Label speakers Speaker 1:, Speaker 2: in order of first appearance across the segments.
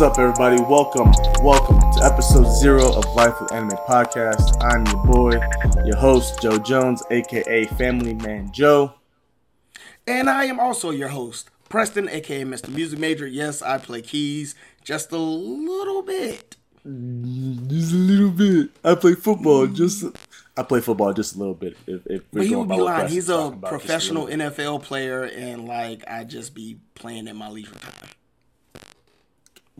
Speaker 1: What's up, everybody? Welcome, welcome to episode zero of Life with Anime Podcast. I'm your boy, your host, Joe Jones, aka Family Man Joe.
Speaker 2: And I am also your host, Preston, aka Mr. Music Major. Yes, I play keys just a little bit.
Speaker 1: Just a little bit. I play football. Just I play football just a little bit. If, if
Speaker 2: but he would be lying. He's a professional a NFL player, and like I just be playing in my leisure time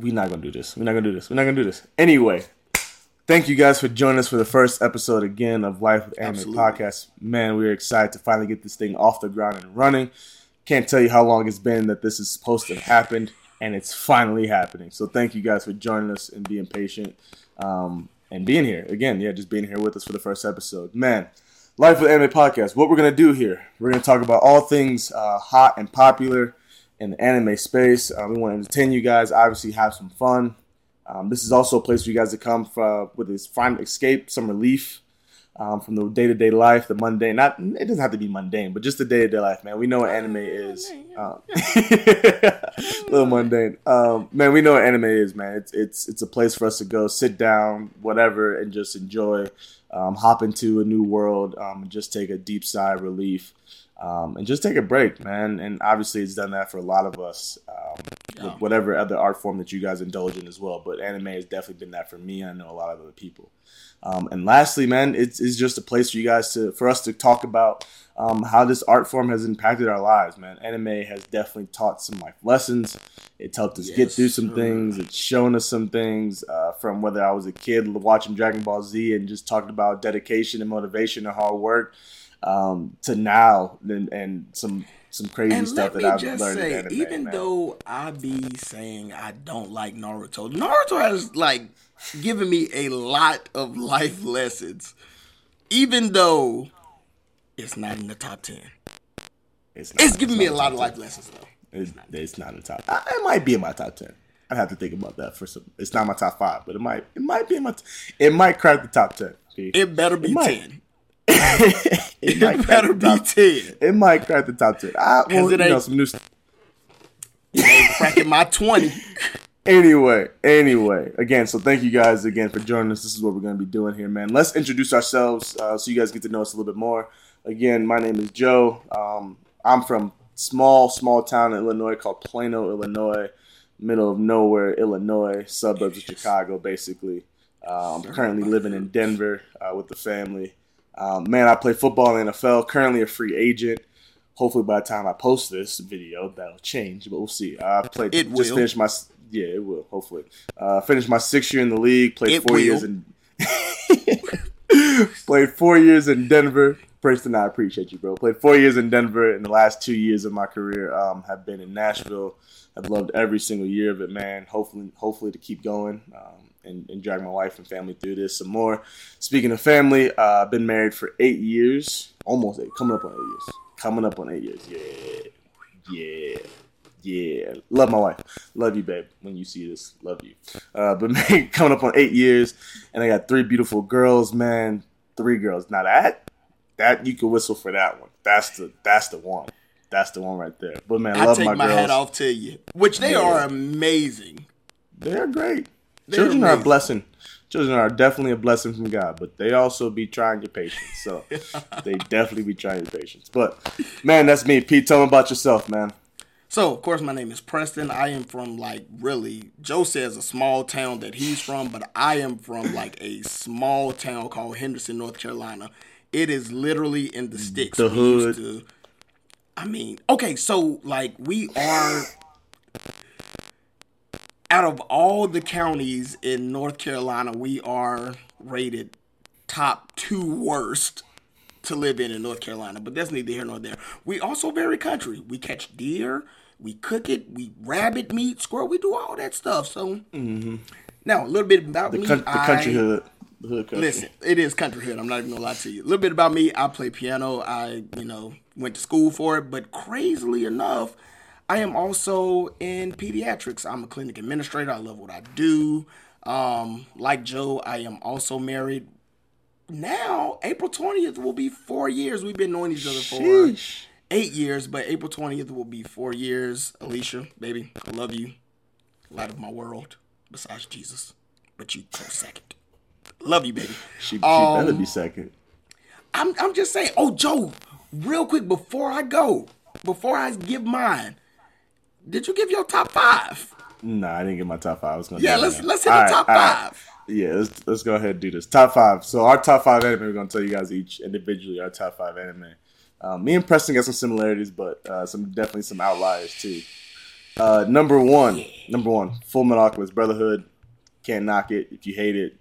Speaker 1: we're not gonna do this. We're not gonna do this. We're not gonna do this. Anyway, thank you guys for joining us for the first episode again of Life with Anime Absolutely. Podcast. Man, we're excited to finally get this thing off the ground and running. Can't tell you how long it's been that this is supposed to have happened, and it's finally happening. So thank you guys for joining us and being patient um, and being here again. Yeah, just being here with us for the first episode. Man, Life with Anime Podcast. What we're gonna do here? We're gonna talk about all things uh, hot and popular in the anime space. Uh, we want to entertain you guys, obviously have some fun. Um, this is also a place for you guys to come for, with this find escape, some relief um, from the day to day life, the mundane. Not it doesn't have to be mundane, but just the day to day life, man. We know what anime is. Um, a little mundane, um, man. We know what anime is, man. It's it's it's a place for us to go, sit down, whatever, and just enjoy. Um, hop into a new world um, and just take a deep sigh of relief um, and just take a break, man. And obviously, it's done that for a lot of us, um, yeah. with whatever other art form that you guys indulge in as well. But anime has definitely been that for me. I know a lot of other people. Um, and lastly, man, it's, it's just a place for you guys to, for us to talk about um, how this art form has impacted our lives, man. Anime has definitely taught some life lessons. It's helped us yes, get through some things. It's shown us some things uh, from whether I was a kid watching Dragon Ball Z and just talking about dedication and motivation and hard work um, to now and, and some some crazy and stuff that I've learned. Say,
Speaker 2: even though I be saying I don't like Naruto, Naruto has like given me a lot of life lessons. Even though it's not in the top ten, it's, it's giving me a lot of life lessons though.
Speaker 1: It's, it's not in the top. It might be in my top ten. I'd have to think about that for some. It's not my top five, but it might. It might be in my. T- it might crack the top ten.
Speaker 2: It better be it ten.
Speaker 1: It, it might better be top, ten. It might crack the top ten. I well, it ain't, know, some new stuff.
Speaker 2: Ain't cracking my twenty.
Speaker 1: Anyway, anyway, again, so thank you guys again for joining us. This is what we're going to be doing here, man. Let's introduce ourselves uh, so you guys get to know us a little bit more. Again, my name is Joe. Um, I'm from small, small town in Illinois called Plano, Illinois, middle of nowhere, Illinois, suburbs of Chicago, basically. I'm currently living in Denver uh, with the family. Um, man, I play football in the NFL. Currently a free agent. Hopefully, by the time I post this video, that'll change. But we'll see. I played.
Speaker 2: It
Speaker 1: just
Speaker 2: will.
Speaker 1: finished my. Yeah, it will. Hopefully, uh, finished my sixth year in the league. Played it four will. years in. played four years in Denver. Preston, I appreciate you, bro. Played four years in Denver, and the last two years of my career um, have been in Nashville. I've loved every single year of it, man. Hopefully, hopefully to keep going. Um, and, and drag my wife and family through this some more. Speaking of family, uh, I've been married for eight years, almost eight, coming up on eight years. Coming up on eight years. Yeah, yeah, yeah. Love my wife. Love you, babe. When you see this, love you. Uh, but man, coming up on eight years, and I got three beautiful girls, man. Three girls. Now that that you can whistle for that one. That's the that's the one. That's the one right there. But man, I love
Speaker 2: take
Speaker 1: my,
Speaker 2: my
Speaker 1: girls.
Speaker 2: hat off to you. Which they yeah. are amazing.
Speaker 1: They're great. Children are a blessing. Children are definitely a blessing from God, but they also be trying your patience. So they definitely be trying your patience. But man, that's me. Pete, tell me about yourself, man.
Speaker 2: So, of course, my name is Preston. I am from like really, Joe says a small town that he's from, but I am from like a small town called Henderson, North Carolina. It is literally in the sticks.
Speaker 1: The hood.
Speaker 2: To, I mean, okay, so like we are out of all the counties in North Carolina, we are rated top two worst to live in in North Carolina. But that's neither here nor there. We also very country. We catch deer, we cook it, we rabbit meat, squirrel. We do all that stuff. So
Speaker 1: mm-hmm.
Speaker 2: now a little bit about
Speaker 1: the
Speaker 2: me.
Speaker 1: Con- the country I, hood.
Speaker 2: Hood country. Listen, it is country hood. I'm not even gonna lie to you. A little bit about me. I play piano. I you know went to school for it, but crazily enough. I am also in pediatrics. I'm a clinic administrator. I love what I do. Um, like Joe, I am also married. Now, April 20th will be four years. We've been knowing each other for Sheesh. eight years, but April 20th will be four years. Alicia, baby, I love you. Light of my world. besides Jesus, but you close second. Love you, baby.
Speaker 1: She, she um, better be second.
Speaker 2: I'm I'm just saying. Oh, Joe, real quick before I go, before I give mine, did you give your top five?
Speaker 1: No, nah, I didn't get my top five. I was gonna.
Speaker 2: Yeah, let's let's hit all the top five. Right.
Speaker 1: Yeah, let's let's go ahead and do this. Top five. So our top five anime, we're gonna tell you guys each individually our top five anime. Um, me and Preston got some similarities, but uh, some definitely some outliers too. Uh, number one, number one, Full Metal Alchemist Brotherhood. Can't knock it. If you hate it,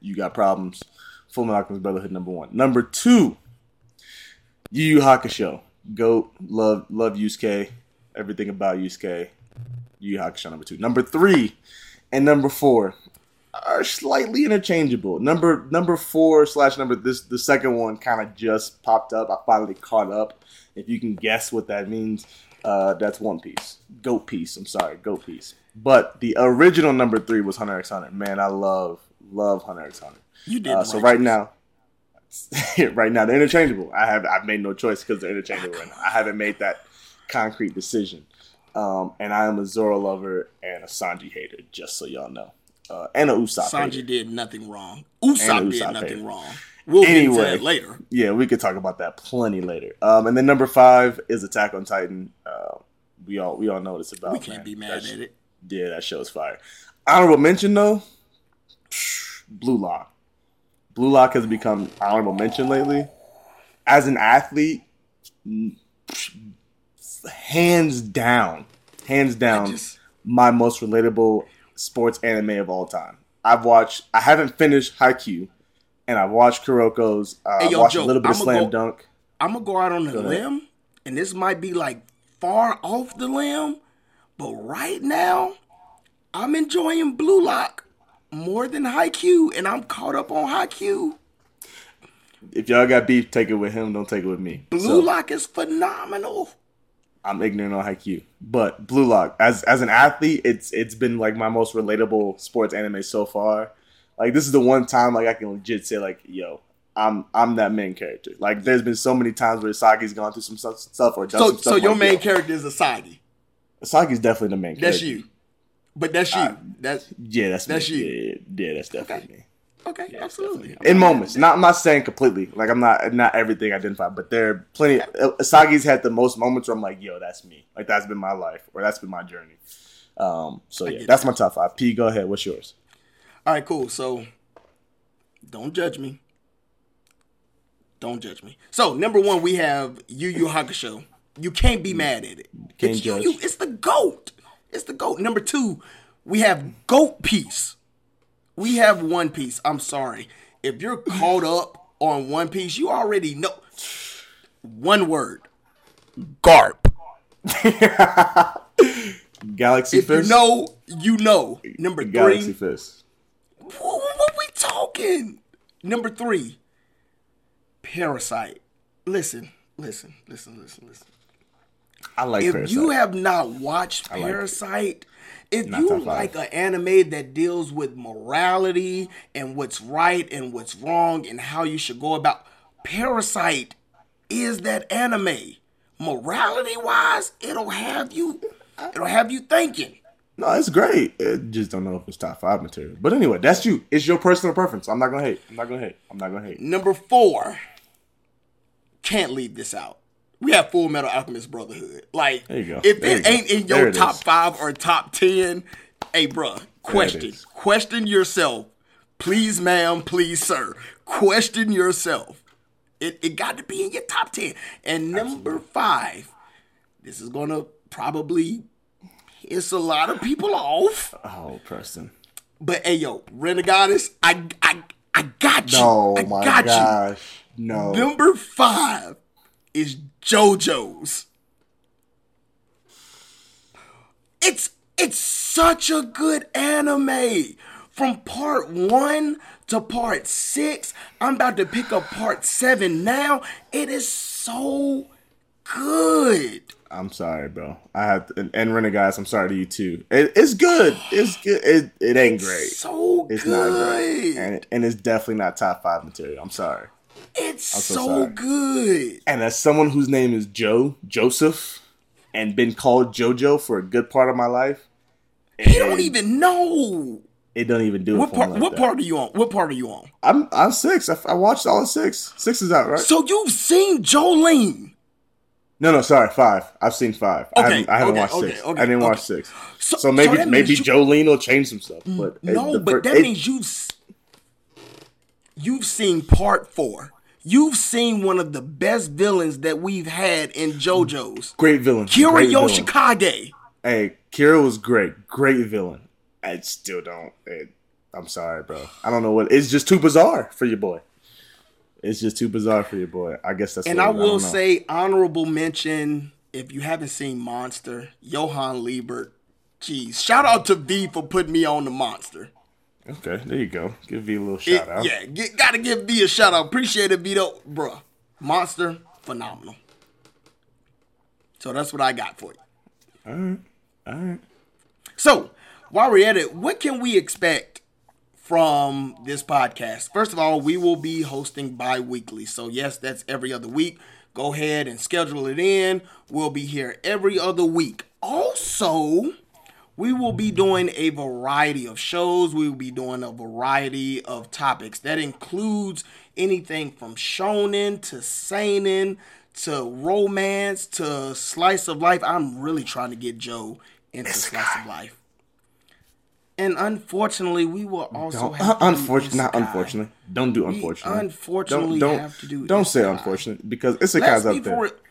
Speaker 1: you got problems. Full Metal Alchemist Brotherhood number one. Number two, Yu Yu Hakusho. Goat. Love love Yusuke. Everything about Yusuke. Yu Hakusho number two. Number three and number four are slightly interchangeable. Number number four slash number this the second one kind of just popped up. I finally caught up. If you can guess what that means, uh, that's One Piece. Goat Piece. I'm sorry, Goat Piece. But the original number three was Hunter X Hunter. Man, I love love Hunter X Hunter. You did. Uh, so right now, right now they're interchangeable. I have I've made no choice because they're interchangeable right now. I haven't made that concrete decision. Um, and I am a Zoro lover and a Sanji hater, just so y'all know uh, and a Usopp.
Speaker 2: Sanji hater. did nothing wrong. Usopp, Usopp did nothing hater. wrong. We'll anyway, later.
Speaker 1: Yeah, we could talk about that plenty later. Um, and then number five is Attack on Titan. Uh, we all we all know what it's about.
Speaker 2: We can't man. be mad
Speaker 1: that
Speaker 2: at it.
Speaker 1: Yeah, that show's fire. Honorable mention though, Blue Lock. Blue Lock has become honorable mention lately. As an athlete, hands down, hands down, just, my most relatable sports anime of all time. I've watched. I haven't finished Haikyuu, and I've watched Kuroko's. Uh, hey, yo, watched Joe, a little bit I'm of Slam
Speaker 2: go,
Speaker 1: Dunk.
Speaker 2: I'm gonna go out on a limb, and this might be like far off the limb, but right now, I'm enjoying Blue Lock more than Haikyuu, and I'm caught up on Haikyuu.
Speaker 1: If y'all got beef, take it with him. Don't take it with me.
Speaker 2: Blue so, Lock is phenomenal.
Speaker 1: I'm ignorant on Haikyuu, but Blue Lock as as an athlete, it's it's been like my most relatable sports anime so far. Like this is the one time like I can legit say like, yo, I'm I'm that main character. Like there's been so many times where Isagi's gone through some stuff, or done
Speaker 2: so.
Speaker 1: Some stuff
Speaker 2: so your
Speaker 1: like,
Speaker 2: main yo, character is Isagi.
Speaker 1: Isagi's definitely the main.
Speaker 2: That's
Speaker 1: character.
Speaker 2: That's you, but that's you. Uh, that's
Speaker 1: yeah, that's
Speaker 2: that's
Speaker 1: me.
Speaker 2: you.
Speaker 1: Yeah, yeah, that's definitely
Speaker 2: okay.
Speaker 1: me.
Speaker 2: Okay, yeah, absolutely.
Speaker 1: In moments, not I'm not saying completely. Like I'm not not everything identified, but there are plenty. Isagi's had the most moments where I'm like, yo, that's me. Like that's been my life, or that's been my journey. Um, so yeah, that's that. my top five. P, go ahead. What's yours?
Speaker 2: All right, cool. So don't judge me. Don't judge me. So number one, we have Yu Yu Hakusho. You can't be mad at it.
Speaker 1: Can't
Speaker 2: it's
Speaker 1: judge.
Speaker 2: Yu Yu. It's the goat. It's the goat. Number two, we have Goat Piece we have One Piece. I'm sorry. If you're caught up on One Piece, you already know. One word. Garp.
Speaker 1: Galaxy
Speaker 2: if
Speaker 1: Fist.
Speaker 2: You know, you know. Number three.
Speaker 1: Galaxy Fist.
Speaker 2: What, what we talking? Number three. Parasite. Listen, listen, listen, listen, listen.
Speaker 1: I like
Speaker 2: if
Speaker 1: Parasite.
Speaker 2: you have not watched Parasite, if Not you like an anime that deals with morality and what's right and what's wrong and how you should go about, Parasite is that anime. Morality wise, it'll have you, it'll have you thinking.
Speaker 1: No, it's great. I just don't know if it's top five material. But anyway, that's you. It's your personal preference. I'm not gonna hate. I'm not gonna hate. I'm not gonna hate.
Speaker 2: Number four. Can't leave this out we have Full Metal Alchemist Brotherhood. Like, if there it ain't in your top is. five or top ten, hey, bruh, question, question yourself, please, ma'am, please, sir, question yourself. It it got to be in your top ten. And number Absolutely. five, this is gonna probably piss a lot of people off.
Speaker 1: Oh, Preston.
Speaker 2: But hey, yo, Renegadus, I I I got you.
Speaker 1: No,
Speaker 2: I
Speaker 1: my got gosh, you. no.
Speaker 2: Number five is JoJo's. It's it's such a good anime. From part one to part six, I'm about to pick up part seven now. It is so good.
Speaker 1: I'm sorry, bro. I have to, and, and Renegades. I'm sorry to you too. It, it's good. It's good. It, it ain't
Speaker 2: it's
Speaker 1: great.
Speaker 2: So
Speaker 1: it's
Speaker 2: good.
Speaker 1: not great, and and it's definitely not top five material. I'm sorry.
Speaker 2: It's so, so good.
Speaker 1: And as someone whose name is Joe Joseph, and been called JoJo for a good part of my life,
Speaker 2: He don't even know.
Speaker 1: It don't even do
Speaker 2: What part?
Speaker 1: like
Speaker 2: what
Speaker 1: that.
Speaker 2: part are you on? What part are you on?
Speaker 1: I'm I'm six. I, I watched all of six. Six is out, right?
Speaker 2: So you've seen Jolyne.
Speaker 1: no, no, sorry, five. I've seen five. I
Speaker 2: Okay,
Speaker 1: haven't, I haven't
Speaker 2: okay,
Speaker 1: watched
Speaker 2: okay,
Speaker 1: six.
Speaker 2: okay,
Speaker 1: I didn't watch six.
Speaker 2: So-
Speaker 1: So, maybe
Speaker 2: so
Speaker 1: maybe
Speaker 2: you-
Speaker 1: Jolyne will change some stuff. But mm,
Speaker 2: No,
Speaker 1: the
Speaker 2: but that
Speaker 1: it-
Speaker 2: means you've you've seen part four. You've seen one of the best villains that we've had in JoJo's.
Speaker 1: great villain.
Speaker 2: Kira
Speaker 1: great villain.
Speaker 2: Yoshikage.
Speaker 1: Hey, Kira was great. Great villain. I still don't. It, I'm sorry, bro. I don't know what. It's just too bizarre for your boy. It's just too bizarre for your boy. I guess that's.
Speaker 2: And I will
Speaker 1: don't
Speaker 2: say, honorable mention if you haven't seen Monster, Johan Liebert. Jeez, shout out to V for putting me on the Monster.
Speaker 1: Okay, there you go. Give V a little
Speaker 2: It-
Speaker 1: shout out.
Speaker 2: yeah, get, gotta give V a shout out. Appreciate it, V Vito, bruh. Monster, phenomenal. So that's what I got for you.
Speaker 1: All right. All right.
Speaker 2: So, while we're at it, what can we expect from this podcast? First of all, we will be hosting bi weekly. So, yes, that's every other week. Go ahead and schedule it in. We'll be here every other week. Also, we will be doing a variety of shows. We will be doing a variety of topics. That includes anything from shonen to seinen to romance to slice of life. I'm really trying to get Joe into slice of life. And unfortunately, we will also
Speaker 1: Don't,
Speaker 2: have to do
Speaker 1: unfortunately, not unfortunately. Don't do unfortunately.
Speaker 2: unfortunately
Speaker 1: don't, don't,
Speaker 2: have to do
Speaker 1: Don't say unfortunate because
Speaker 2: it's a
Speaker 1: Isekai's
Speaker 2: be
Speaker 1: up there.
Speaker 2: for it. I-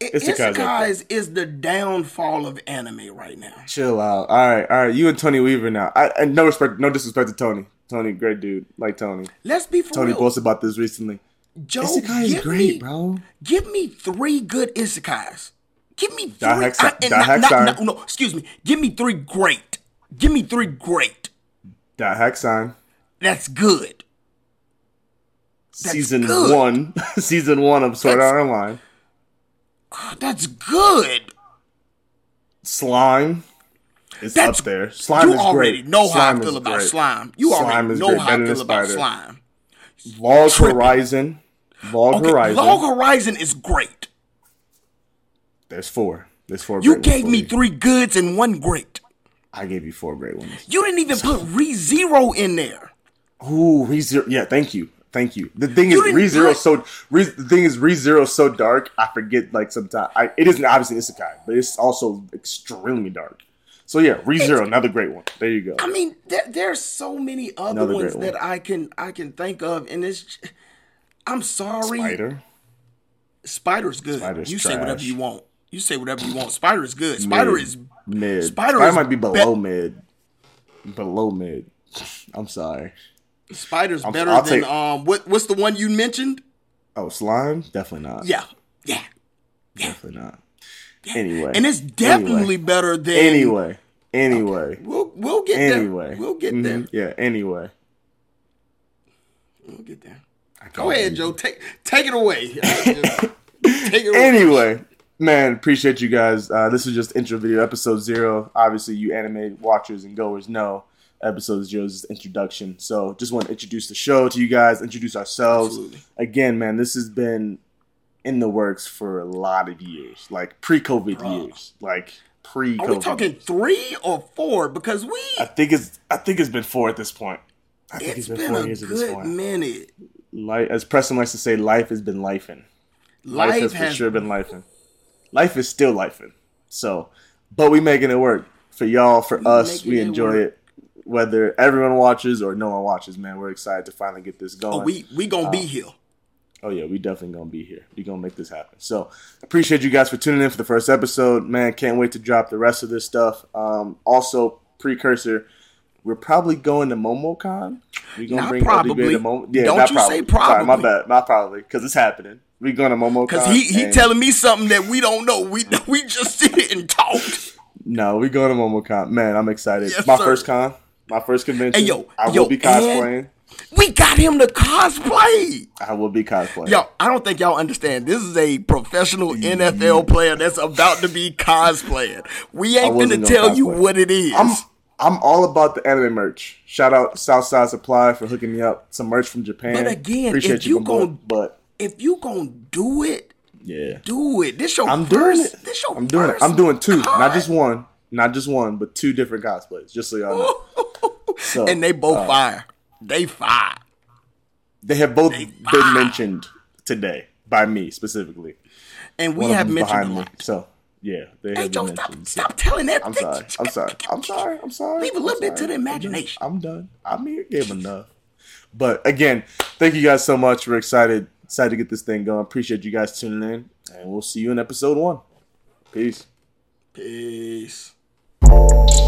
Speaker 1: Isekai's.
Speaker 2: Is the downfall of anime right now.
Speaker 1: Chill out. All right, all right. You and Tony Weaver now. I, and no respect, no disrespect to Tony. Tony, great dude. Like Tony.
Speaker 2: Let's be for
Speaker 1: Tony
Speaker 2: real.
Speaker 1: posted about this recently.
Speaker 2: Joe,
Speaker 1: Isekai is great,
Speaker 2: me,
Speaker 1: bro.
Speaker 2: Give me three good isekais. Give me three.
Speaker 1: Daihachi-
Speaker 2: I- not- not- no, excuse me. Give me three great. Give me three great.
Speaker 1: Sign.
Speaker 2: That's good. That's
Speaker 1: season
Speaker 2: good.
Speaker 1: one. season one of Sword Art Online.
Speaker 2: That's good.
Speaker 1: Slime. It's
Speaker 2: That's
Speaker 1: up there. Slime
Speaker 2: you already
Speaker 1: great.
Speaker 2: know how I feel about
Speaker 1: great.
Speaker 2: slime. You
Speaker 1: Slime
Speaker 2: already know
Speaker 1: great.
Speaker 2: how
Speaker 1: Better
Speaker 2: I feel about slime.
Speaker 1: Log
Speaker 2: Tripping.
Speaker 1: Horizon. Log
Speaker 2: Okay,
Speaker 1: Horizon.
Speaker 2: Log Horizon is great.
Speaker 1: There's four. There's four.
Speaker 2: You gave me
Speaker 1: you.
Speaker 2: three goods and one great.
Speaker 1: I gave you four great ones.
Speaker 2: You didn't even put Re Zero in there.
Speaker 1: Ooh, ReZero. Yeah, thank you. Thank you. The thing
Speaker 2: You
Speaker 1: is, ReZero so Re, the thing is ReZero so dark. I forget like sometimes. I, it isn't obviously isekai, but it's also extremely dark. So yeah, ReZero, another great one. There you go.
Speaker 2: I mean, there, there's so many other
Speaker 1: Another
Speaker 2: ones
Speaker 1: great one.
Speaker 2: that I can I can think of, and it's. I'm sorry,
Speaker 1: Spider.
Speaker 2: Spider's good.
Speaker 1: Spider's
Speaker 2: you say whatever you want. You say whatever you want. Spider is good. Spider
Speaker 1: Mid.
Speaker 2: is
Speaker 1: mid.
Speaker 2: Spider
Speaker 1: Spider,
Speaker 2: is
Speaker 1: might be below
Speaker 2: be-
Speaker 1: mid. Below mid. I'm sorry.
Speaker 2: Spider's
Speaker 1: I'm-
Speaker 2: better
Speaker 1: I'll
Speaker 2: than
Speaker 1: take-
Speaker 2: um. What what's the one you mentioned?
Speaker 1: Oh, slime? Definitely not.
Speaker 2: Yeah, yeah.
Speaker 1: Definitely not. Anyway.
Speaker 2: And it's definitely
Speaker 1: Anyway.
Speaker 2: better than.
Speaker 1: Anyway. Anyway.
Speaker 2: we'll we'll get
Speaker 1: Anyway.
Speaker 2: there. We'll get
Speaker 1: Mhm.
Speaker 2: there.
Speaker 1: Yeah, anyway.
Speaker 2: We'll get there. Go ahead, Joe. Take take it away. take it away.
Speaker 1: anyway, man, appreciate you guys. Uh, this is just intro video, episode zero. Obviously, you anime watchers and goers know episode is just introduction. So, just want to introduce the show to you guys, introduce ourselves.
Speaker 2: Absolutely.
Speaker 1: Again, man, this has been in the works for a lot of years, like pre-COVID
Speaker 2: Bruh.
Speaker 1: years, like pre-COVID.
Speaker 2: Are we talking three or four? Because we
Speaker 1: I think it's I think it's been four at this point. I think
Speaker 2: it's
Speaker 1: it's
Speaker 2: been
Speaker 1: four
Speaker 2: a
Speaker 1: years at this
Speaker 2: good
Speaker 1: point.
Speaker 2: minute.
Speaker 1: Like as Preston likes to say, life has been lifing. Life,
Speaker 2: Life
Speaker 1: has for sure been lifing. Life is still lifing. So, but we making it work for y'all, for us. We enjoy
Speaker 2: work.
Speaker 1: it, whether everyone watches or no one watches. Man, we're excited to finally get this going.
Speaker 2: Oh, we we gonna be here.
Speaker 1: Oh yeah, we definitely gonna be here. We gonna make this happen. So appreciate you guys for tuning in for the first episode. Man, can't wait to drop the rest of this stuff. Um, also, precursor, we're probably going to MomoCon. We gonna
Speaker 2: Not
Speaker 1: bring
Speaker 2: probably.
Speaker 1: LDB to Momo. Yeah,
Speaker 2: Don't
Speaker 1: not
Speaker 2: you say
Speaker 1: Sorry, my bad. Not probably because it's happening. We going to MomoCon.
Speaker 2: Cause he he
Speaker 1: and-
Speaker 2: telling me something that we don't know. We we just sit and talk.
Speaker 1: No, we going to MomoCon. Man, I'm excited.
Speaker 2: Yes,
Speaker 1: my
Speaker 2: sir.
Speaker 1: first con. My first convention.
Speaker 2: Hey, yo,
Speaker 1: I
Speaker 2: yo,
Speaker 1: will be cosplaying.
Speaker 2: We got him to cosplay.
Speaker 1: I will be cosplaying.
Speaker 2: Yo, I don't think y'all understand. This is a professional mm-hmm. NFL player that's about to be cosplaying. We ain't gonna
Speaker 1: gonna
Speaker 2: tell you what it is.
Speaker 1: I'm I'm all about the anime merch. Shout out Southside Supply for hooking me up some merch from Japan.
Speaker 2: But again,
Speaker 1: appreciate
Speaker 2: if you
Speaker 1: my boy,
Speaker 2: gon-
Speaker 1: but
Speaker 2: if you gonna do it,
Speaker 1: yeah,
Speaker 2: do it. This your
Speaker 1: I'm
Speaker 2: first,
Speaker 1: doing it.
Speaker 2: This your
Speaker 1: I'm doing it. I'm doing two, not just one. Not just one, but two different cosplays. Just so y'all know.
Speaker 2: So, and they both uh, fire. They fire.
Speaker 1: They have both they been mentioned today by me specifically,
Speaker 2: and we have mentioned me.
Speaker 1: So yeah, they
Speaker 2: hey, have Joe, stop, mentioned. Stop telling that.
Speaker 1: I'm sorry. I'm sorry. I'm sorry. I'm sorry.
Speaker 2: Leave a little bit to the imagination.
Speaker 1: I'm done. I'm here. Gave enough. But again, thank you guys so much. We're excited excited to get this thing going. Appreciate you guys tuning in, and we'll see you in episode one. Peace.
Speaker 2: Peace. Música